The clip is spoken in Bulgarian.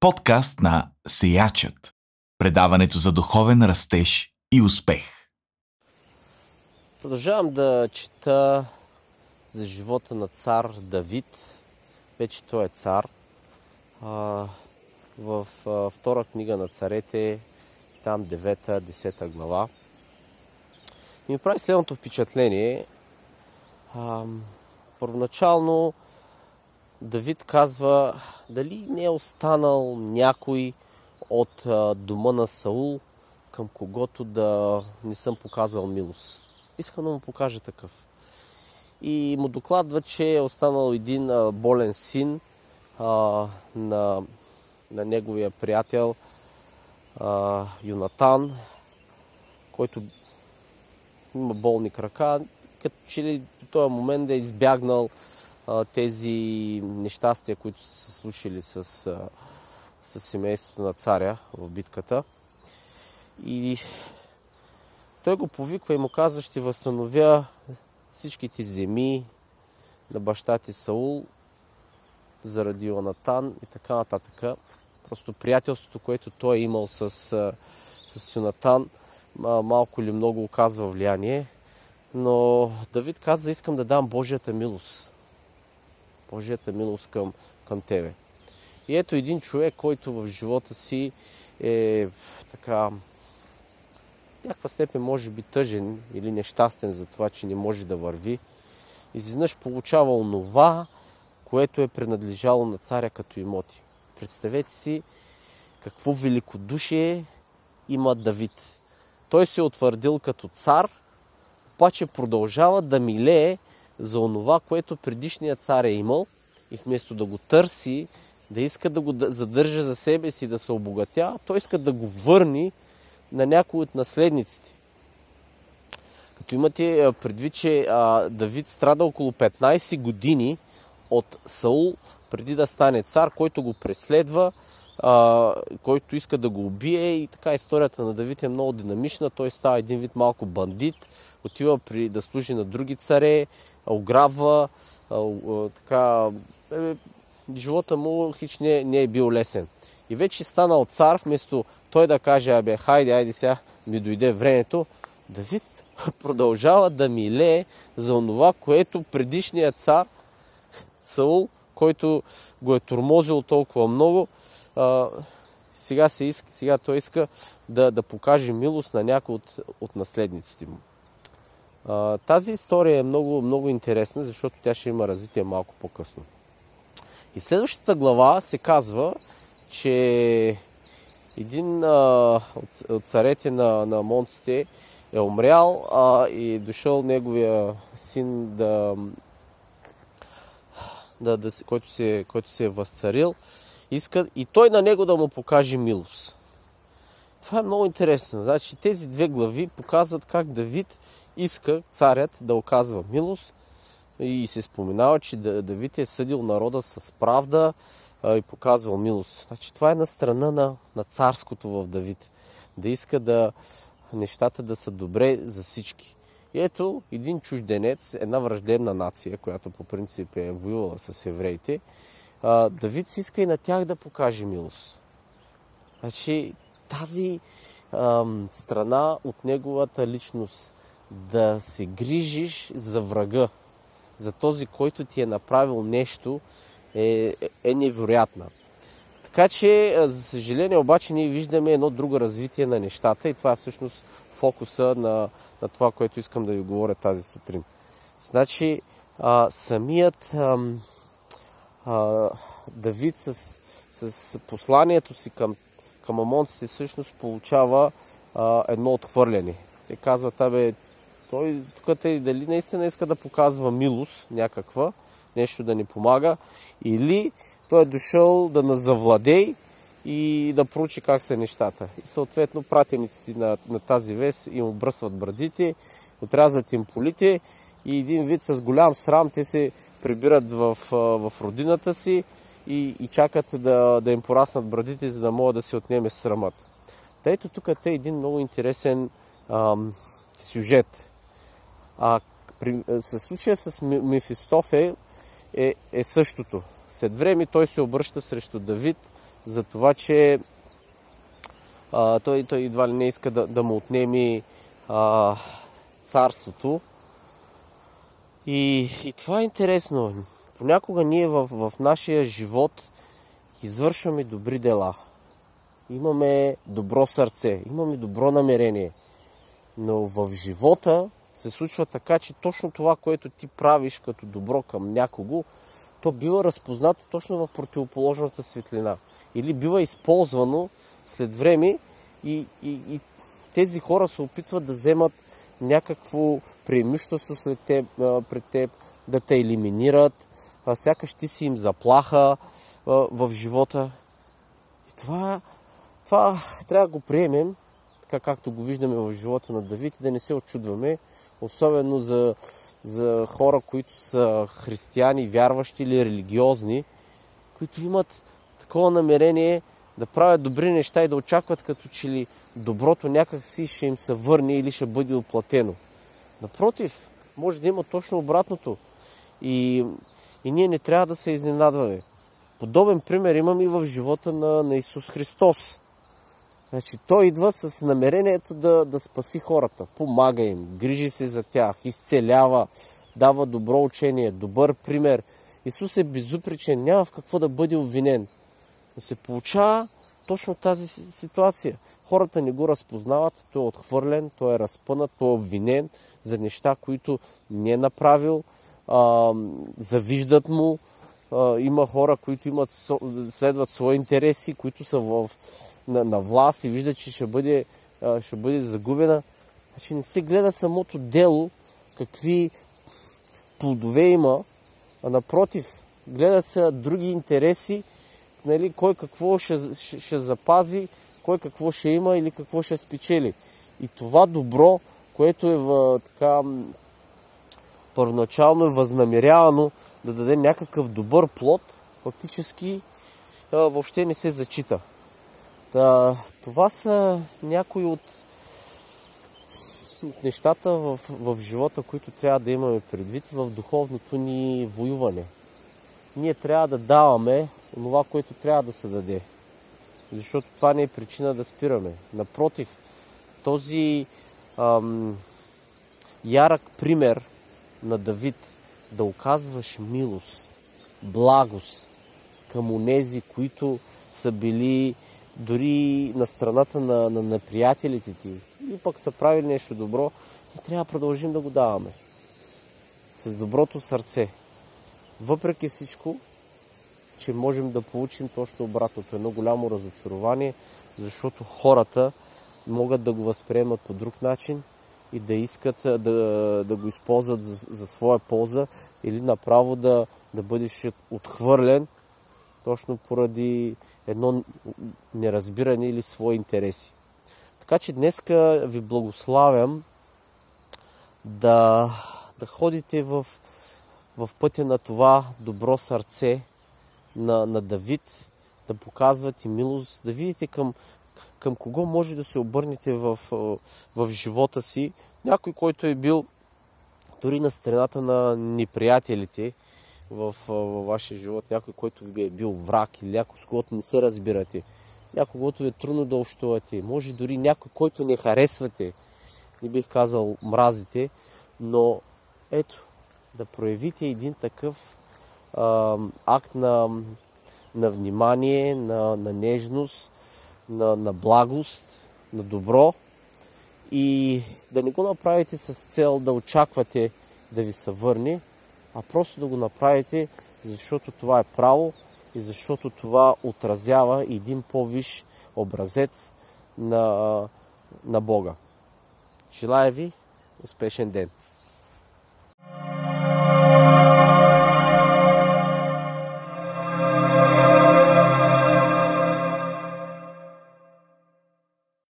Подкаст на Сеячът. Предаването за духовен растеж и успех. Продължавам да чета за живота на цар Давид. Вече той е цар. В втора книга на царете, там 9-10 глава. И ми прави следното впечатление. Първоначално Давид казва, дали не е останал някой от дома на Саул, към когото да не съм показал милост. Искам да му покажа такъв. И му докладва, че е останал един болен син а, на, на неговия приятел а, Юнатан, който има болни крака, като че ли до този момент да е избягнал тези нещастия, които са се случили с, с семейството на царя в битката. И той го повиква и му казва, ще възстановя всичките земи на баща ти Саул заради Йонатан и така нататък. Просто приятелството, което той е имал с, с Йонатан, малко или много оказва влияние. Но Давид казва, искам да дам Божията милост. Божията милост към, към тебе. И ето един човек, който в живота си е така в някаква степен може би тъжен или нещастен за това, че не може да върви. Изведнъж получава онова, което е принадлежало на царя като имоти. Представете си какво великодушие има Давид. Той се е утвърдил като цар, обаче продължава да милее за онова, което предишният цар е имал и вместо да го търси, да иска да го задържа за себе си, да се обогатя, той иска да го върни на някой от наследниците. Като имате предвид, че Давид страда около 15 години от Саул, преди да стане цар, който го преследва, който иска да го убие и така историята на Давид е много динамична. Той става един вид малко бандит, отива при, да служи на други царе, ограбва, така, е, живота му хич не, не е бил лесен. И вече станал цар, вместо той да каже, абе, хайде, айде сега ми дойде времето, Давид продължава да милее за това, което предишният цар Саул, който го е тормозил толкова много, а, сега, се иска, сега той иска да, да покаже милост на някой от, от наследниците му. А, тази история е много, много интересна, защото тя ще има развитие малко по-късно. И следващата глава се казва, че един а, от, от царете на, на монците е умрял а, и дошъл неговия син да, да, да, който, се, който се е възцарил иска и той на него да му покаже милост. Това е много интересно. Значи тези две глави показват как Давид иска царят да оказва милост и се споменава, че Давид е съдил народа с правда и показвал милост. Значи това е на страна на, на царското в Давид. Да иска да нещата да са добре за всички. И ето един чужденец, една враждебна нация, която по принцип е воювала с евреите, Давид си иска и на тях да покаже милост. Значи тази ам, страна от неговата личност да се грижиш за врага, за този, който ти е направил нещо, е, е невероятна. Така че, за съжаление, обаче ние виждаме едно друго развитие на нещата и това е всъщност фокуса на, на това, което искам да ви говоря тази сутрин. Значи, а, самият ам, а, Давид с, с посланието си към, към амонците всъщност получава а, едно отхвърляне. Те казват, абе, той тук те дали наистина иска да показва милост някаква, нещо да ни помага, или той е дошъл да нас завладей и да проучи как са нещата. И съответно пратениците на, на тази вест им обръсват брадите, отрязват им полите и един вид с голям срам те се прибират в, в родината си и, и чакат да, да им пораснат брадите, за да могат да се отнеме срамът. Та ето тук е един много интересен ам, сюжет. А, при, със случая с Мефистофел е, е същото. След време той се обръща срещу Давид, за това, че а, той, той едва ли не иска да, да му отнеми а, царството. И, и това е интересно. Понякога ние в, в нашия живот извършваме добри дела. Имаме добро сърце, имаме добро намерение. Но в живота се случва така, че точно това, което ти правиш като добро към някого, то бива разпознато точно в противоположната светлина. Или бива използвано след време и, и, и тези хора се опитват да вземат някакво преимущество след теб, пред теб, да те елиминират, сякаш ти си им заплаха в живота. И това, това трябва да го приемем, така както го виждаме в живота на Давид и да не се очудваме, особено за, за хора, които са християни, вярващи или религиозни, които имат такова намерение да правят добри неща и да очакват като че ли доброто някак си ще им се върне или ще бъде оплатено. Напротив, може да има точно обратното. И, и ние не трябва да се изненадваме. Подобен пример имам и в живота на, на Исус Христос. Значи, той идва с намерението да, да спаси хората, помага им, грижи се за тях, изцелява, дава добро учение, добър пример. Исус е безупречен, няма в какво да бъде обвинен. Но се получава точно тази ситуация. Хората не го разпознават, той е отхвърлен, той е разпънат, той е обвинен за неща, които не е направил, а, завиждат му. А, има хора, които имат, следват свои интереси, които са в, на, на власт и виждат, че ще бъде, а, ще бъде загубена. Значи не се гледа самото дело, какви плодове има, а напротив, гледат се други интереси, нали, кой какво ще, ще, ще запази, кой какво ще има или какво ще спечели. И това добро, което е в, така, първоначално е възнамерявано да даде някакъв добър плод, фактически а, въобще не се зачита. Та, това са някои от, от нещата в, в живота, които трябва да имаме предвид в духовното ни воюване. Ние трябва да даваме това, което трябва да се даде. Защото това не е причина да спираме. Напротив, този ам, ярък пример на Давид да оказваш милост, благост към онези, които са били дори на страната на, на, на приятелите ти и пък са правили нещо добро, и трябва да продължим да го даваме. С доброто сърце. Въпреки всичко, че можем да получим точно обратното. Едно голямо разочарование, защото хората могат да го възприемат по друг начин и да искат да, да го използват за, за своя полза или направо да, да бъдеш отхвърлен точно поради едно неразбиране или свои интереси. Така че днеска ви благославям да, да ходите в, в пътя на това добро сърце, на, на Давид, да показвате милост, да видите към, към кого може да се обърнете в, в живота си. Някой, който е бил дори на страната на неприятелите в, в вашия живот, някой, който ви е бил враг или някой, с когото не се разбирате, някой, ви е трудно да общувате, може дори някой, който не харесвате, не бих казал мразите, но ето, да проявите един такъв а, акт на, на внимание, на, на нежност, на, на благост, на добро и да не го направите с цел да очаквате да ви се върне, а просто да го направите, защото това е право и защото това отразява един по-виш образец на, на Бога. Желая ви успешен ден!